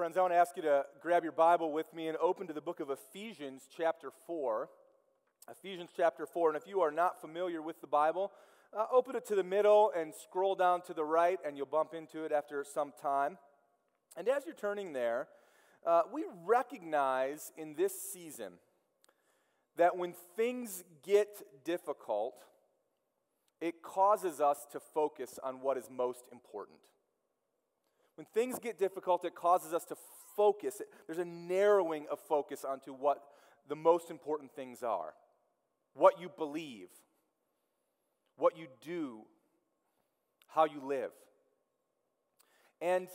Friends, I want to ask you to grab your Bible with me and open to the book of Ephesians, chapter 4. Ephesians, chapter 4. And if you are not familiar with the Bible, uh, open it to the middle and scroll down to the right, and you'll bump into it after some time. And as you're turning there, uh, we recognize in this season that when things get difficult, it causes us to focus on what is most important. When things get difficult, it causes us to focus. There's a narrowing of focus onto what the most important things are what you believe, what you do, how you live. And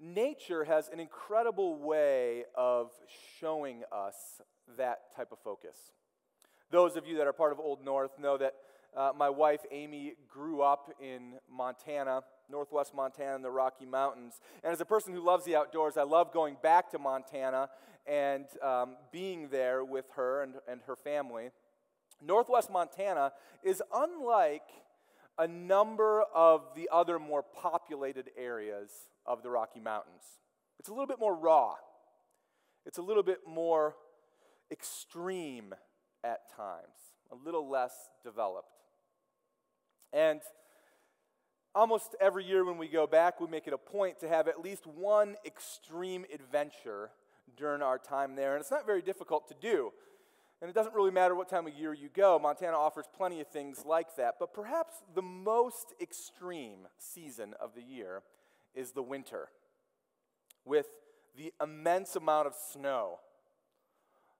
nature has an incredible way of showing us that type of focus. Those of you that are part of Old North know that uh, my wife Amy grew up in Montana northwest Montana in the Rocky Mountains. And as a person who loves the outdoors, I love going back to Montana and um, being there with her and, and her family. Northwest Montana is unlike a number of the other more populated areas of the Rocky Mountains. It's a little bit more raw, it's a little bit more extreme at times, a little less developed. And almost every year when we go back, we make it a point to have at least one extreme adventure during our time there. And it's not very difficult to do. And it doesn't really matter what time of year you go. Montana offers plenty of things like that. But perhaps the most extreme season of the year is the winter, with the immense amount of snow,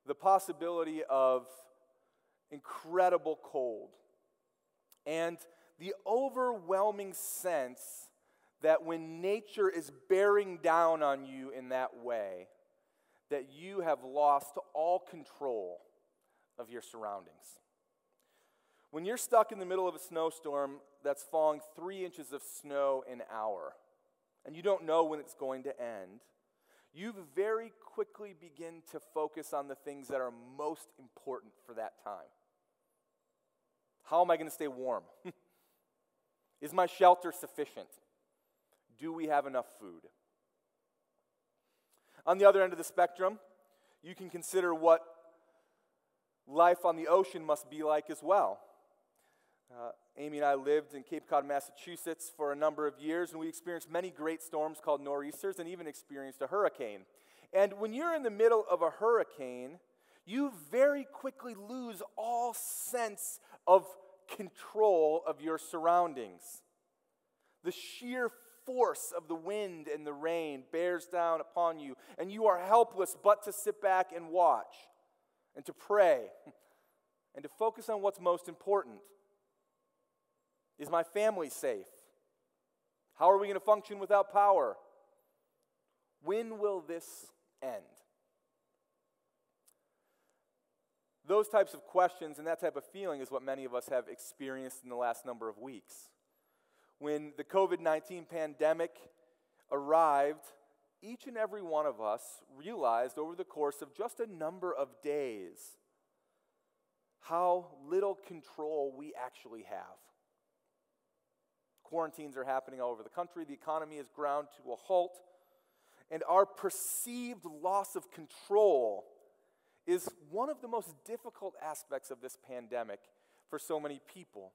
the possibility of incredible cold, and the overwhelming sense that when nature is bearing down on you in that way, that you have lost all control of your surroundings. When you're stuck in the middle of a snowstorm that's falling three inches of snow an hour, and you don't know when it's going to end, you very quickly begin to focus on the things that are most important for that time. How am I going to stay warm? Is my shelter sufficient? Do we have enough food? On the other end of the spectrum, you can consider what life on the ocean must be like as well. Uh, Amy and I lived in Cape Cod, Massachusetts for a number of years, and we experienced many great storms called nor'easters and even experienced a hurricane. And when you're in the middle of a hurricane, you very quickly lose all sense of control of your surroundings. The sheer force of the wind and the rain bears down upon you, and you are helpless but to sit back and watch and to pray and to focus on what's most important. Is my family safe? How are we going to function without power? When will this end? Those types of questions and that type of feeling is what many of us have experienced in the last number of weeks. When the COVID 19 pandemic arrived, each and every one of us realized over the course of just a number of days how little control we actually have. Quarantines are happening all over the country, the economy is ground to a halt, and our perceived loss of control is one of the most difficult aspects of this pandemic for so many people.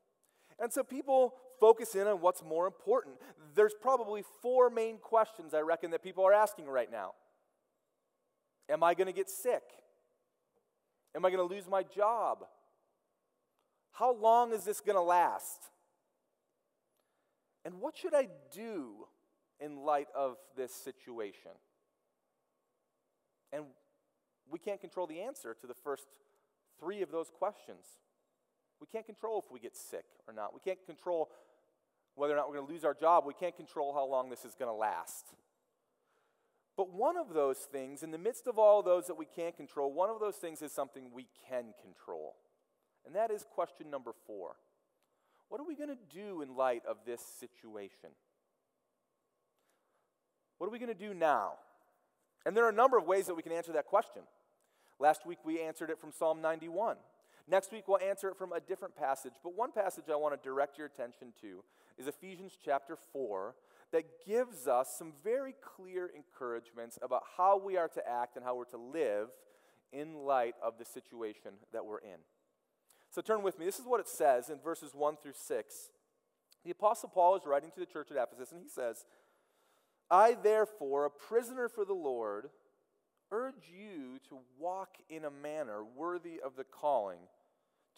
And so people focus in on what's more important. There's probably four main questions I reckon that people are asking right now Am I going to get sick? Am I going to lose my job? How long is this going to last? And what should I do in light of this situation? And we can't control the answer to the first three of those questions. We can't control if we get sick or not. We can't control whether or not we're going to lose our job. We can't control how long this is going to last. But one of those things, in the midst of all those that we can't control, one of those things is something we can control. And that is question number four. What are we going to do in light of this situation? What are we going to do now? And there are a number of ways that we can answer that question. Last week we answered it from Psalm 91. Next week, we'll answer it from a different passage. But one passage I want to direct your attention to is Ephesians chapter 4, that gives us some very clear encouragements about how we are to act and how we're to live in light of the situation that we're in. So turn with me. This is what it says in verses 1 through 6. The Apostle Paul is writing to the church at Ephesus, and he says, I, therefore, a prisoner for the Lord, urge you to walk in a manner worthy of the calling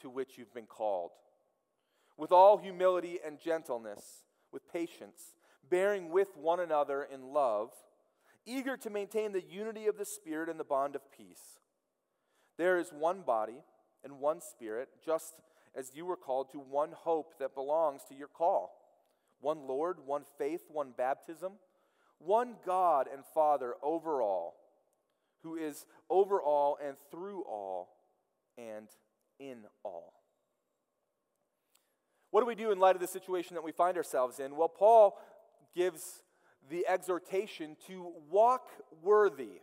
to which you've been called, with all humility and gentleness, with patience, bearing with one another in love, eager to maintain the unity of the Spirit and the bond of peace. There is one body and one Spirit, just as you were called to one hope that belongs to your call. One Lord, one faith, one baptism, one God and Father over all, who is over all and through all and in all. What do we do in light of the situation that we find ourselves in? Well, Paul gives the exhortation to walk worthy.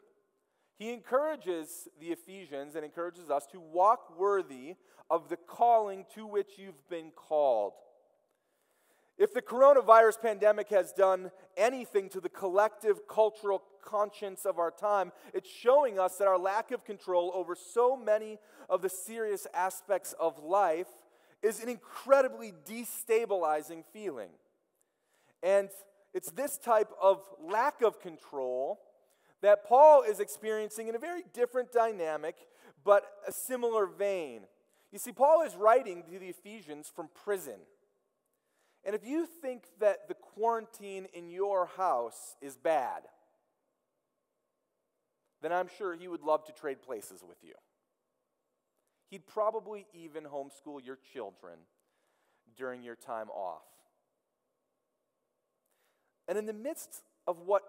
He encourages the Ephesians and encourages us to walk worthy of the calling to which you've been called. If the coronavirus pandemic has done anything to the collective cultural conscience of our time, it's showing us that our lack of control over so many of the serious aspects of life is an incredibly destabilizing feeling. And it's this type of lack of control that Paul is experiencing in a very different dynamic, but a similar vein. You see, Paul is writing to the Ephesians from prison. And if you think that the quarantine in your house is bad, then I'm sure he would love to trade places with you. He'd probably even homeschool your children during your time off. And in the midst of what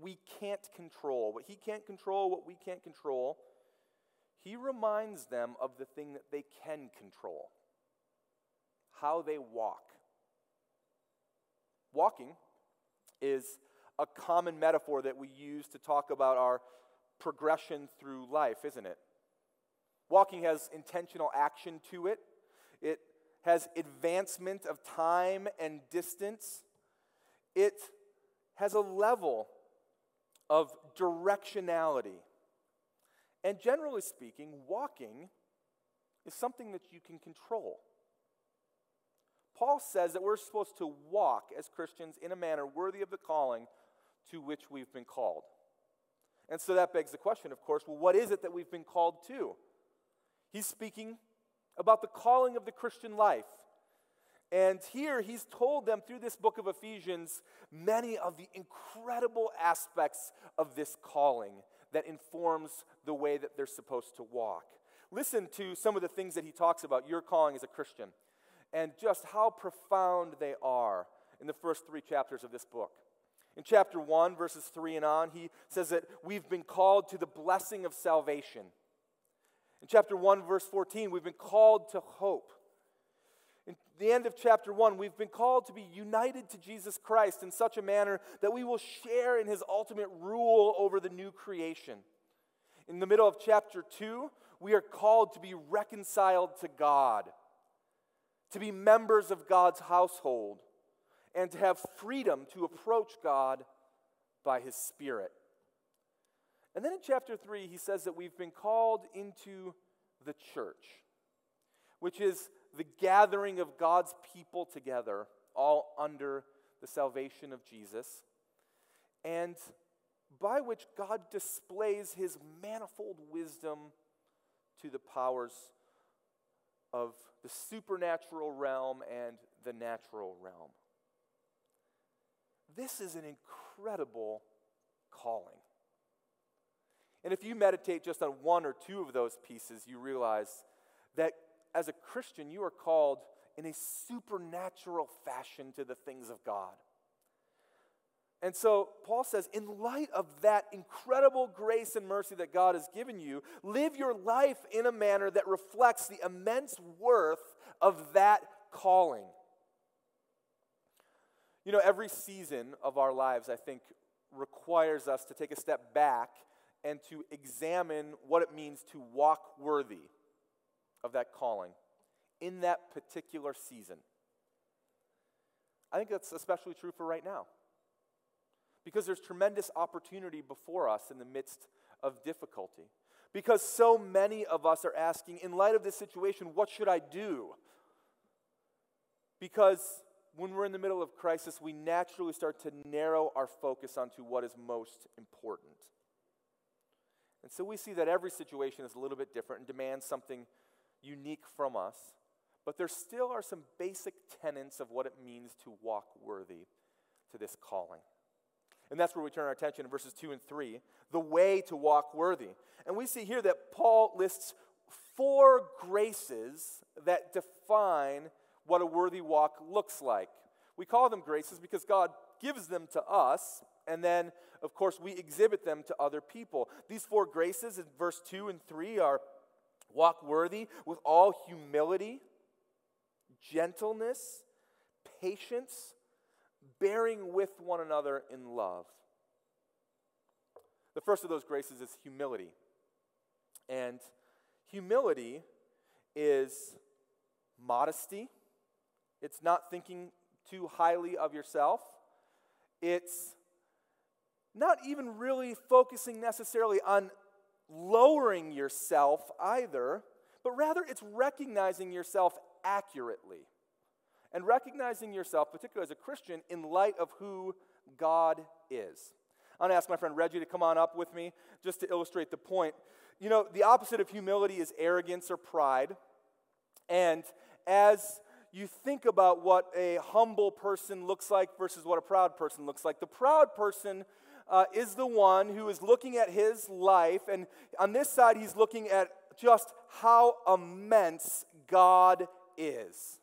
we can't control, what he can't control, what we can't control, he reminds them of the thing that they can control how they walk. Walking is a common metaphor that we use to talk about our progression through life, isn't it? Walking has intentional action to it, it has advancement of time and distance it has a level of directionality. And generally speaking, walking is something that you can control. Paul says that we're supposed to walk as Christians in a manner worthy of the calling to which we've been called. And so that begs the question, of course, well, what is it that we've been called to? He's speaking about the calling of the Christian life. And here he's told them through this book of Ephesians many of the incredible aspects of this calling that informs the way that they're supposed to walk. Listen to some of the things that he talks about your calling as a Christian and just how profound they are in the first three chapters of this book. In chapter 1, verses 3 and on, he says that we've been called to the blessing of salvation. In chapter 1, verse 14, we've been called to hope In the end of chapter 1, we've been called to be united to Jesus Christ in such a manner that we will share in his ultimate rule over the new creation. In the middle of chapter 2, we are called to be reconciled to God, to be members of God's household, and to have freedom to approach God by his Spirit. And then in chapter 3, he says that we've been called into the church, which is the gathering of God's people together, all under the salvation of Jesus, and by which God displays his manifold wisdom to the powers of the supernatural realm and the natural realm. This is an incredible calling. And if you meditate just on one or two of those pieces, you realize that as a Christian, you are called in a supernatural fashion to the things of God. And so Paul says, in light of that incredible grace and mercy that God has given you, live your life in a manner that reflects the immense worth of that calling. You know, every season of our lives, I think, requires us to take a step back and to examine what it means to walk worthy of that calling in that particular season. I think that's especially true for right now. Because there's tremendous opportunity before us in the midst of difficulty. Because so many of us are asking, in light of this situation, what should I do? Because when we're in the middle of crisis, we naturally start to narrow our focus onto what is most important. And so we see that every situation is a little bit different and demands something unique from us. But there still are some basic tenets of what it means to walk worthy to this calling. And that's where we turn our attention in verses 2 and 3 the way to walk worthy. And we see here that Paul lists four graces that define what a worthy walk looks like. We call them graces because God gives them to us, and then, of course, we exhibit them to other people. These four graces in verse 2 and 3 are walk worthy with all humility, gentleness, patience, bearing with one another in love. The first of those graces is humility. And humility is modesty, it's not thinking too highly of yourself, it's not even really focusing necessarily on lowering yourself either, but rather it's recognizing yourself accurately. And recognizing yourself, particularly as a Christian, in light of who God is. I'm going to ask my friend Reggie to come on up with me just to illustrate the point. You know, the opposite of humility is arrogance or pride. And as you think about what a humble person looks like versus what a proud person looks like, the proud person uh, is the one who is looking at his life, and on this side, he's looking at just how immense God is.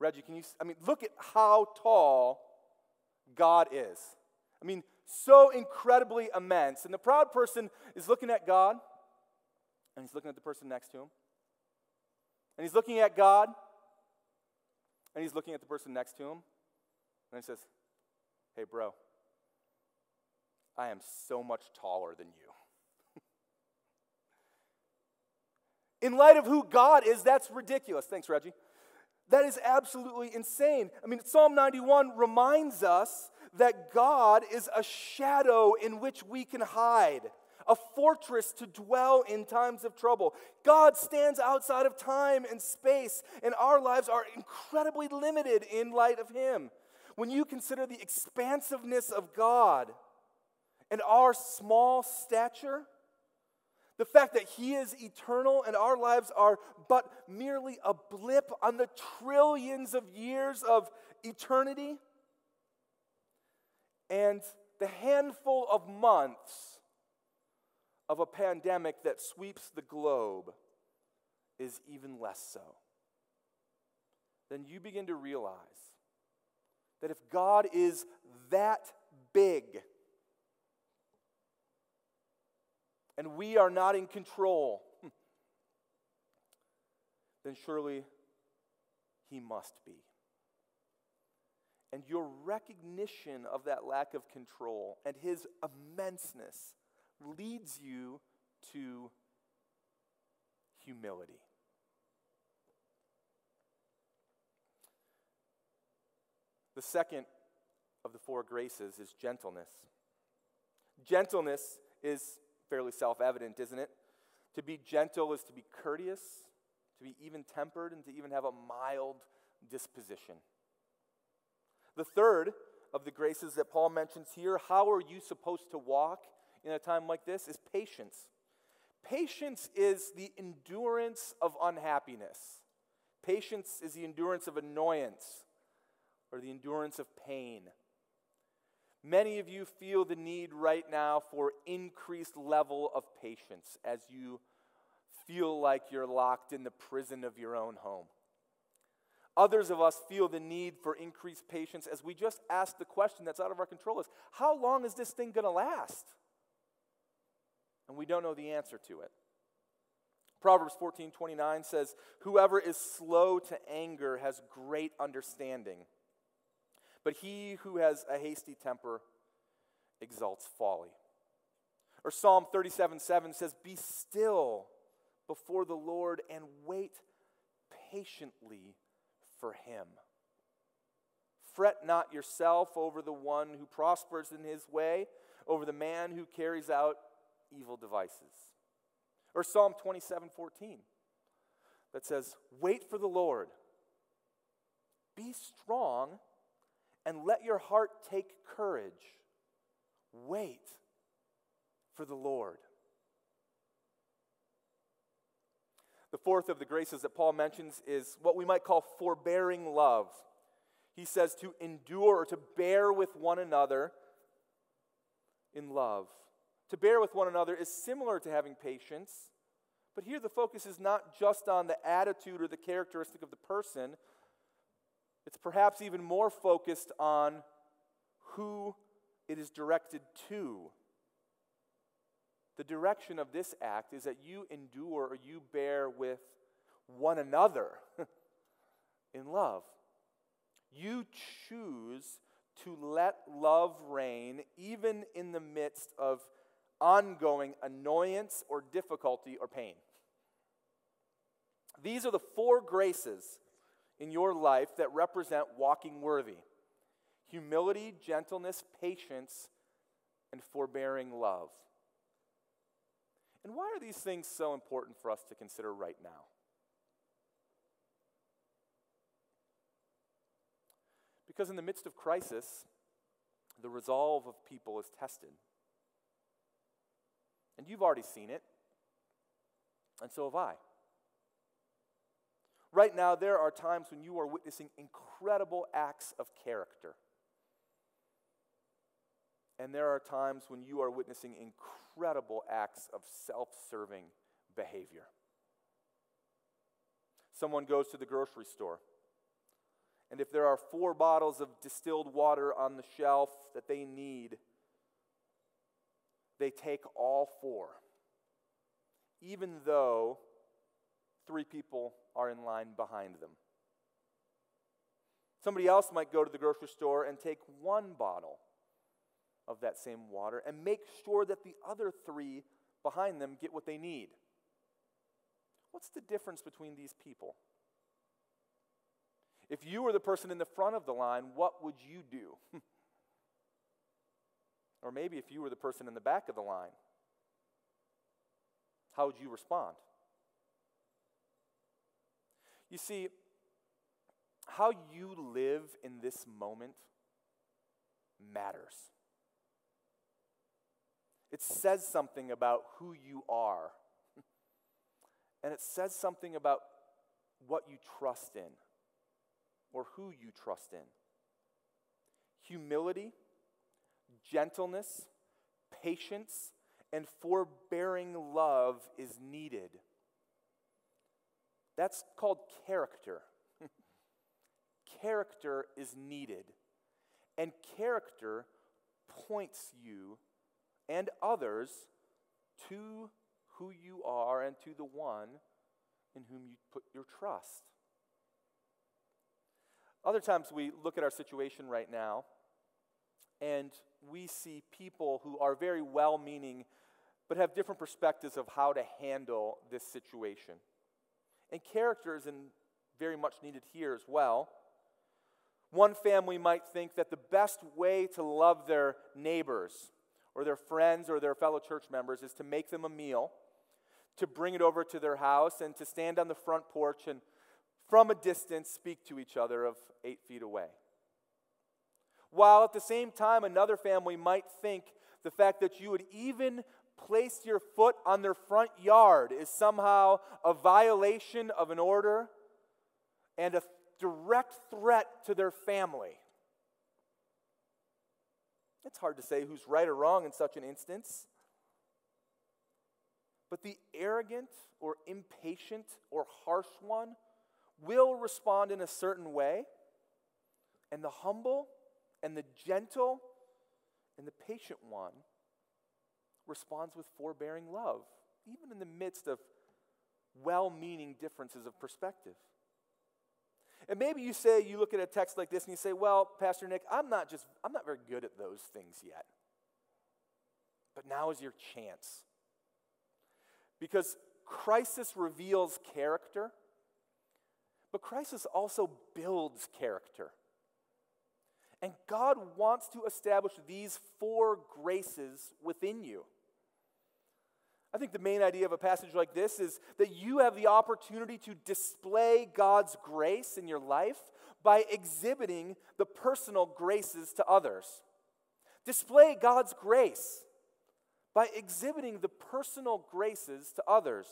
Reggie, can you? I mean, look at how tall God is. I mean, so incredibly immense. And the proud person is looking at God, and he's looking at the person next to him. And he's looking at God, and he's looking at the person next to him. And he says, Hey, bro, I am so much taller than you. In light of who God is, that's ridiculous. Thanks, Reggie. That is absolutely insane. I mean, Psalm 91 reminds us that God is a shadow in which we can hide, a fortress to dwell in times of trouble. God stands outside of time and space, and our lives are incredibly limited in light of Him. When you consider the expansiveness of God and our small stature, the fact that He is eternal and our lives are but merely a blip on the trillions of years of eternity, and the handful of months of a pandemic that sweeps the globe is even less so. Then you begin to realize that if God is that big, and we are not in control, then surely He must be. And your recognition of that lack of control and His immenseness leads you to humility. The second of the four graces is gentleness. Gentleness is fairly self evident, isn't it? To be gentle is to be courteous, to be even tempered, and to even have a mild disposition. The third of the graces that Paul mentions here, how are you supposed to walk in a time like this, is patience. Patience is the endurance of unhappiness. Patience is the endurance of annoyance or the endurance of pain. Many of you feel the need right now for increased level of patience as you feel like you're locked in the prison of your own home. Others of us feel the need for increased patience as we just ask the question that's out of our control is how long is this thing going to last? And we don't know the answer to it. Proverbs 14 29 says, Whoever is slow to anger has great understanding but he who has a hasty temper exalts folly. Or Psalm 37 7 says, Be still before the Lord and wait patiently for him. Fret not yourself over the one who prospers in his way, over the man who carries out evil devices. Or Psalm 27 14 that says, Wait for the Lord. Be strong and let your heart take courage. Wait for the Lord. The fourth of the graces that Paul mentions is what we might call forbearing love. He says to endure or to bear with one another in love. To bear with one another is similar to having patience, but here the focus is not just on the attitude or the characteristic of the person, it's perhaps even more focused on who it is directed to. The direction of this act is that you endure or you bear with one another in love. You choose to let love reign even in the midst of ongoing annoyance or difficulty or pain. These are the four graces in your life that represent walking worthy humility, gentleness, patience, and forbearing love. And why are these things so important for us to consider right now? Because in the midst of crisis, the resolve of people is tested. And you've already seen it, and so have I. Right now, there are times when you are witnessing incredible acts of character. And there are times when you are witnessing incredible acts of self serving behavior. Someone goes to the grocery store, and if there are four bottles of distilled water on the shelf that they need, they take all four, even though three people are in line behind them. Somebody else might go to the grocery store and take one bottle of that same water and make sure that the other three behind them get what they need. What's the difference between these people? If you were the person in the front of the line, what would you do? or maybe if you were the person in the back of the line, how would you respond? You see, how you live in this moment matters. It says something about who you are, and it says something about what you trust in or who you trust in. Humility, gentleness, patience, and forbearing love is needed. That's called character. character is needed. And character points you and others to who you are and to the one in whom you put your trust. Other times we look at our situation right now and we see people who are very well meaning but have different perspectives of how to handle this situation. And character is very much needed here as well. One family might think that the best way to love their neighbors or their friends or their fellow church members is to make them a meal, to bring it over to their house, and to stand on the front porch and from a distance speak to each other of eight feet away. While at the same time, another family might think the fact that you would even place your foot on their front yard is somehow a violation of an order and a direct threat to their family. It's hard to say who's right or wrong in such an instance. But the arrogant or impatient or harsh one will respond in a certain way, and the humble and the gentle and the patient one responds with forbearing love, even in the midst of well meaning differences of perspective. And maybe you say, you look at a text like this and you say, well, Pastor Nick, I'm not just, I'm not very good at those things yet. But now is your chance. Because crisis reveals character, but crisis also builds character. And God wants to establish these four graces within you. I think the main idea of a passage like this is that you have the opportunity to display God's grace in your life by exhibiting the personal graces to others. Display God's grace by exhibiting the personal graces to others.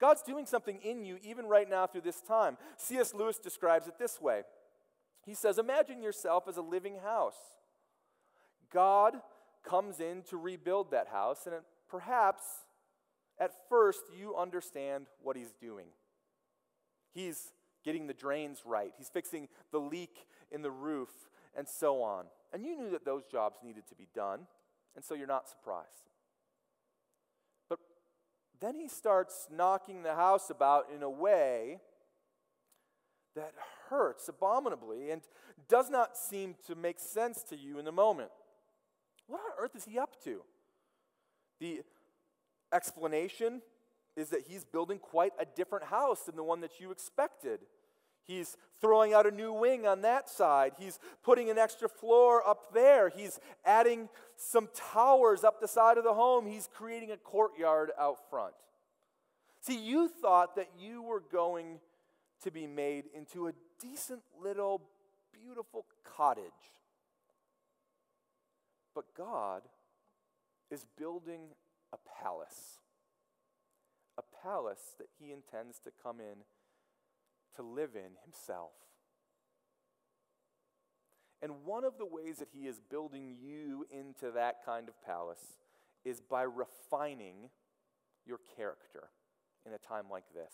God's doing something in you even right now through this time. C.S. Lewis describes it this way He says, Imagine yourself as a living house. God comes in to rebuild that house, and perhaps at first you understand what He's doing. He's getting the drains right, He's fixing the leak in the roof, and so on. And you knew that those jobs needed to be done, and so you're not surprised. But then he starts knocking the house about in a way that hurts abominably and does not seem to make sense to you in the moment. What on earth is he up to? The explanation is that he's building quite a different house than the one that you expected. He's throwing out a new wing on that side. He's putting an extra floor up there. He's adding some towers up the side of the home. He's creating a courtyard out front. See, you thought that you were going to be made into a decent little, beautiful cottage. But God is building a palace. A palace that He intends to come in to live in himself. And one of the ways that he is building you into that kind of palace is by refining your character in a time like this.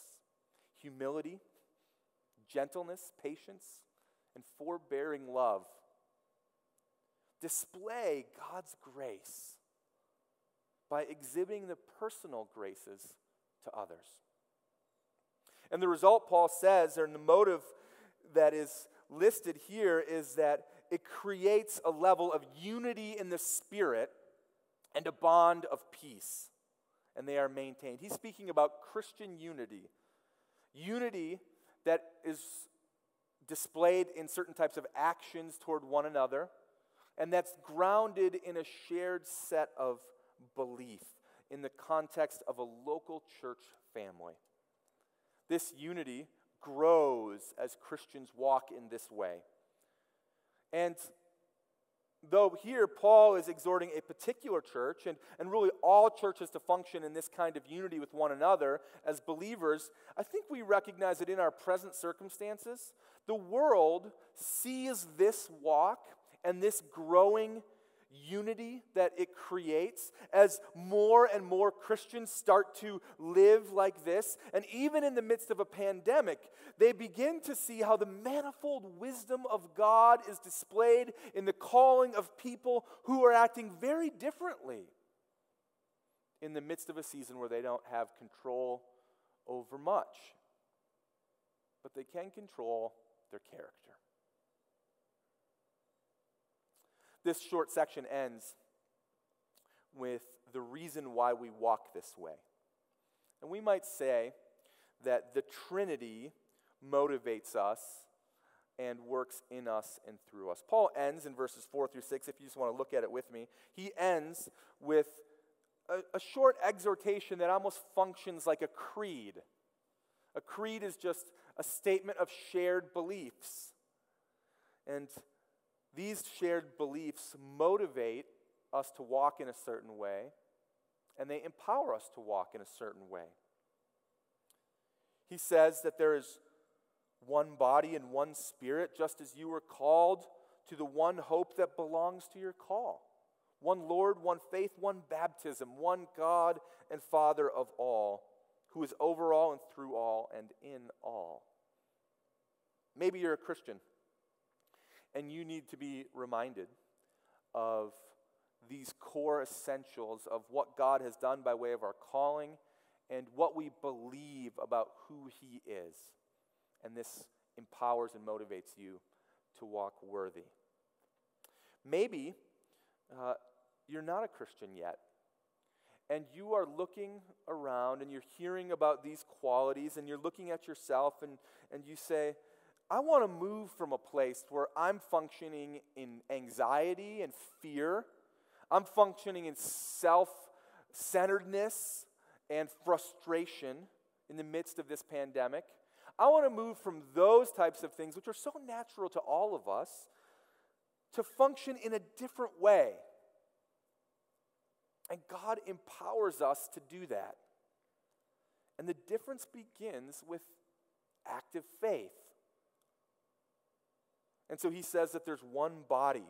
Humility, gentleness, patience, and forbearing love. Display God's grace by exhibiting the personal graces to others. And the result, Paul says, and the motive that is listed here is that it creates a level of unity in the spirit and a bond of peace. And they are maintained. He's speaking about Christian unity. Unity that is displayed in certain types of actions toward one another, and that's grounded in a shared set of belief in the context of a local church family. This unity grows as Christians walk in this way. And though here Paul is exhorting a particular church and, and really all churches to function in this kind of unity with one another as believers, I think we recognize that in our present circumstances, the world sees this walk and this growing unity that it creates as more and more Christians start to live like this. And even in the midst of a pandemic, they begin to see how the manifold wisdom of God is displayed in the calling of people who are acting very differently in the midst of a season where they don't have control over much. But they can control their character. This short section ends with the reason why we walk this way. And we might say that the Trinity motivates us and works in us and through us. Paul ends in verses 4 through 6, if you just want to look at it with me. He ends with a, a short exhortation that almost functions like a creed. A creed is just a statement of shared beliefs. And these shared beliefs motivate us to walk in a certain way, and they empower us to walk in a certain way. He says that there is one body and one spirit, just as you were called to the one hope that belongs to your call. One Lord, one faith, one baptism, one God and Father of all, who is over all and through all and in all. Maybe you're a Christian and you need to be reminded of these core essentials of what God has done by way of our calling and what we believe about who He is. And this empowers and motivates you to walk worthy. Maybe uh, you're not a Christian yet, and you are looking around and you're hearing about these qualities and you're looking at yourself and, and you say, I want to move from a place where I'm functioning in anxiety and fear. I'm functioning in self centeredness and frustration in the midst of this pandemic. I want to move from those types of things, which are so natural to all of us, to function in a different way. And God empowers us to do that. And the difference begins with active faith. And so he says that there's one body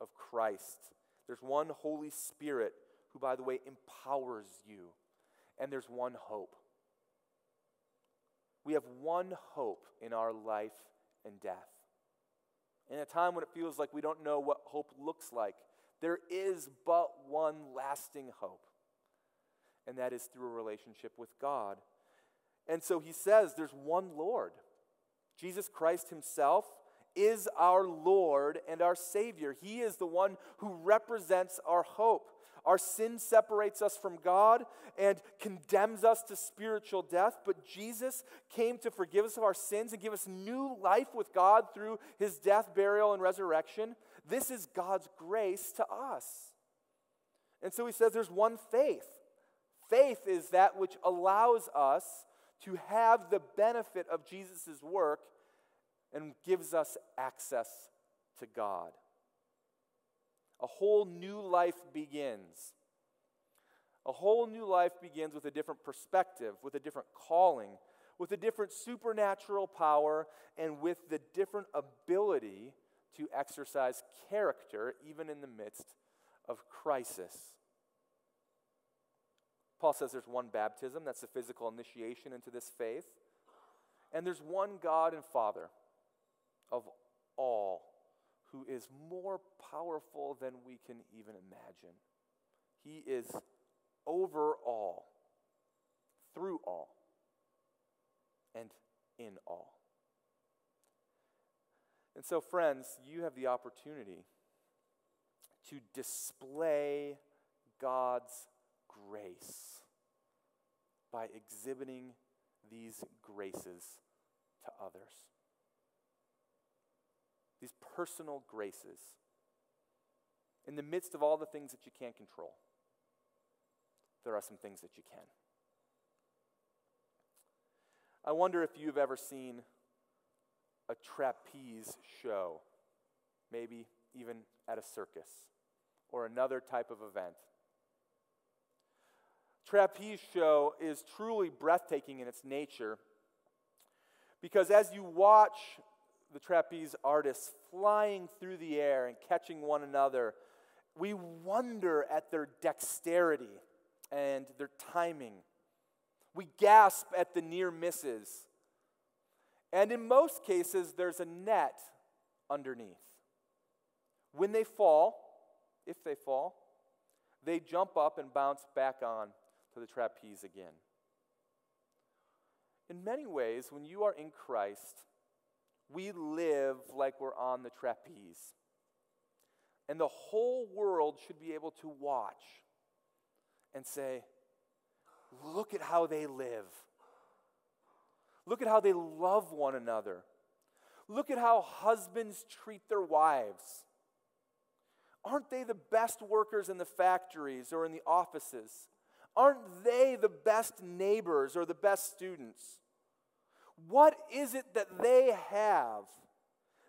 of Christ, there's one Holy Spirit who, by the way, empowers you, and there's one hope. We have one hope in our life and death. In a time when it feels like we don't know what hope looks like, there is but one lasting hope, and that is through a relationship with God. And so he says there's one Lord. Jesus Christ himself is our Lord and our Savior. He is the one who represents our hope. Our sin separates us from God and condemns us to spiritual death, but Jesus came to forgive us of our sins and give us new life with God through his death, burial, and resurrection. This is God's grace to us. And so he says there's one faith. Faith is that which allows us to have the benefit of Jesus' work and gives us access to God. A whole new life begins. A whole new life begins with a different perspective, with a different calling, with a different supernatural power, and with the different ability to exercise character even in the midst of crisis. Paul says there's one baptism, that's the physical initiation into this faith. And there's one God and Father of all who is more powerful than we can even imagine. He is over all, through all, and in all. And so, friends, you have the opportunity to display God's grace by exhibiting these graces to others these personal graces in the midst of all the things that you can't control. There are some things that you can. I wonder if you've ever seen a trapeze show, maybe even at a circus or another type of event. Trapeze show is truly breathtaking in its nature because as you watch the trapeze artists flying through the air and catching one another, we wonder at their dexterity and their timing. We gasp at the near misses. And in most cases, there's a net underneath. When they fall, if they fall, they jump up and bounce back on to the trapeze again. In many ways, when you are in Christ, we live like we're on the trapeze. And the whole world should be able to watch and say, look at how they live. Look at how they love one another. Look at how husbands treat their wives. Aren't they the best workers in the factories or in the offices? Aren't they the best neighbors or the best students? What is it that they have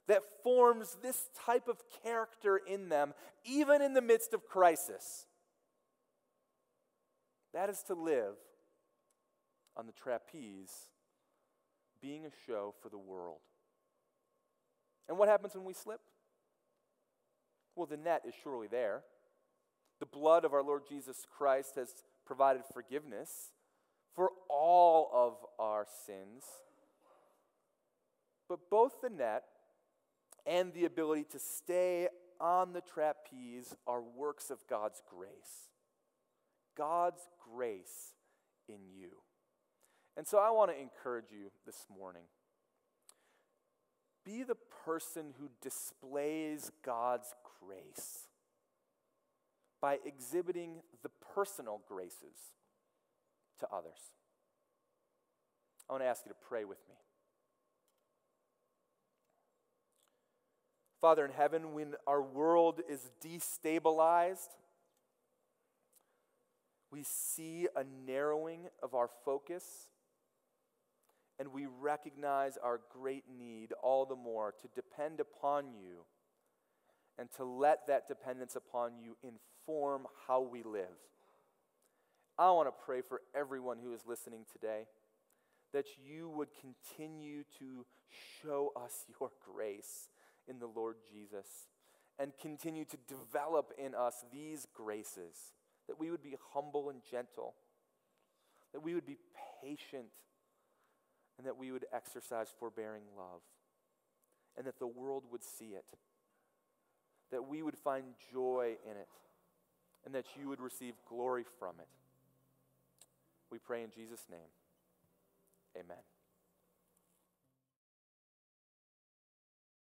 that forms this type of character in them, even in the midst of crisis? That is to live on the trapeze, being a show for the world. And what happens when we slip? Well, the net is surely there. The blood of our Lord Jesus Christ has provided forgiveness for all of our sins. But both the net and the ability to stay on the trapeze are works of God's grace. God's grace in you. And so I want to encourage you this morning. Be the person who displays God's grace by exhibiting the personal graces to others. I want to ask you to pray with me. Father in heaven, when our world is destabilized, we see a narrowing of our focus, and we recognize our great need all the more to depend upon you and to let that dependence upon you inform how we live. I want to pray for everyone who is listening today that you would continue to show us your grace in the Lord Jesus and continue to develop in us these graces, that we would be humble and gentle, that we would be patient, and that we would exercise forbearing love, and that the world would see it, that we would find joy in it, and that you would receive glory from it. We pray in Jesus' name. Amen.